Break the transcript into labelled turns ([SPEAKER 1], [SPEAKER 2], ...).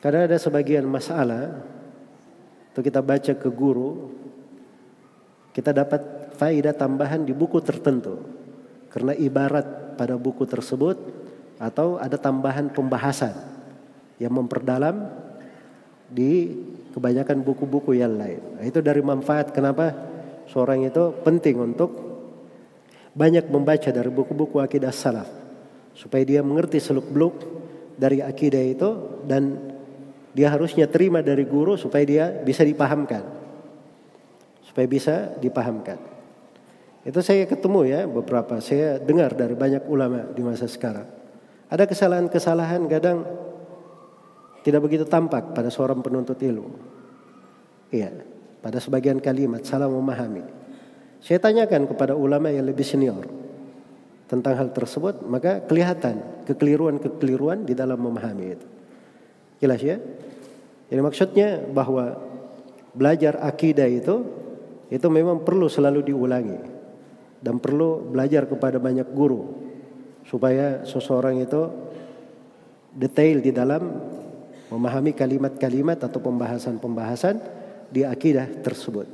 [SPEAKER 1] Karena ada sebagian masalah itu kita baca ke guru, kita dapat faidah tambahan di buku tertentu. Karena ibarat pada buku tersebut atau ada tambahan pembahasan yang memperdalam di kebanyakan buku-buku yang lain. Nah, itu dari manfaat kenapa seorang itu penting untuk banyak membaca dari buku-buku akidah salaf supaya dia mengerti seluk beluk dari akidah itu dan dia harusnya terima dari guru supaya dia bisa dipahamkan. Supaya bisa dipahamkan. Itu saya ketemu ya beberapa, saya dengar dari banyak ulama di masa sekarang. Ada kesalahan-kesalahan kadang tidak begitu tampak pada seorang penuntut ilmu. Iya, pada sebagian kalimat salah memahami. Saya tanyakan kepada ulama yang lebih senior tentang hal tersebut, maka kelihatan kekeliruan-kekeliruan di dalam memahami itu. Jelas ya? Jadi maksudnya bahwa belajar akidah itu itu memang perlu selalu diulangi dan perlu belajar kepada banyak guru supaya seseorang itu detail di dalam memahami kalimat-kalimat atau pembahasan-pembahasan di akidah tersebut.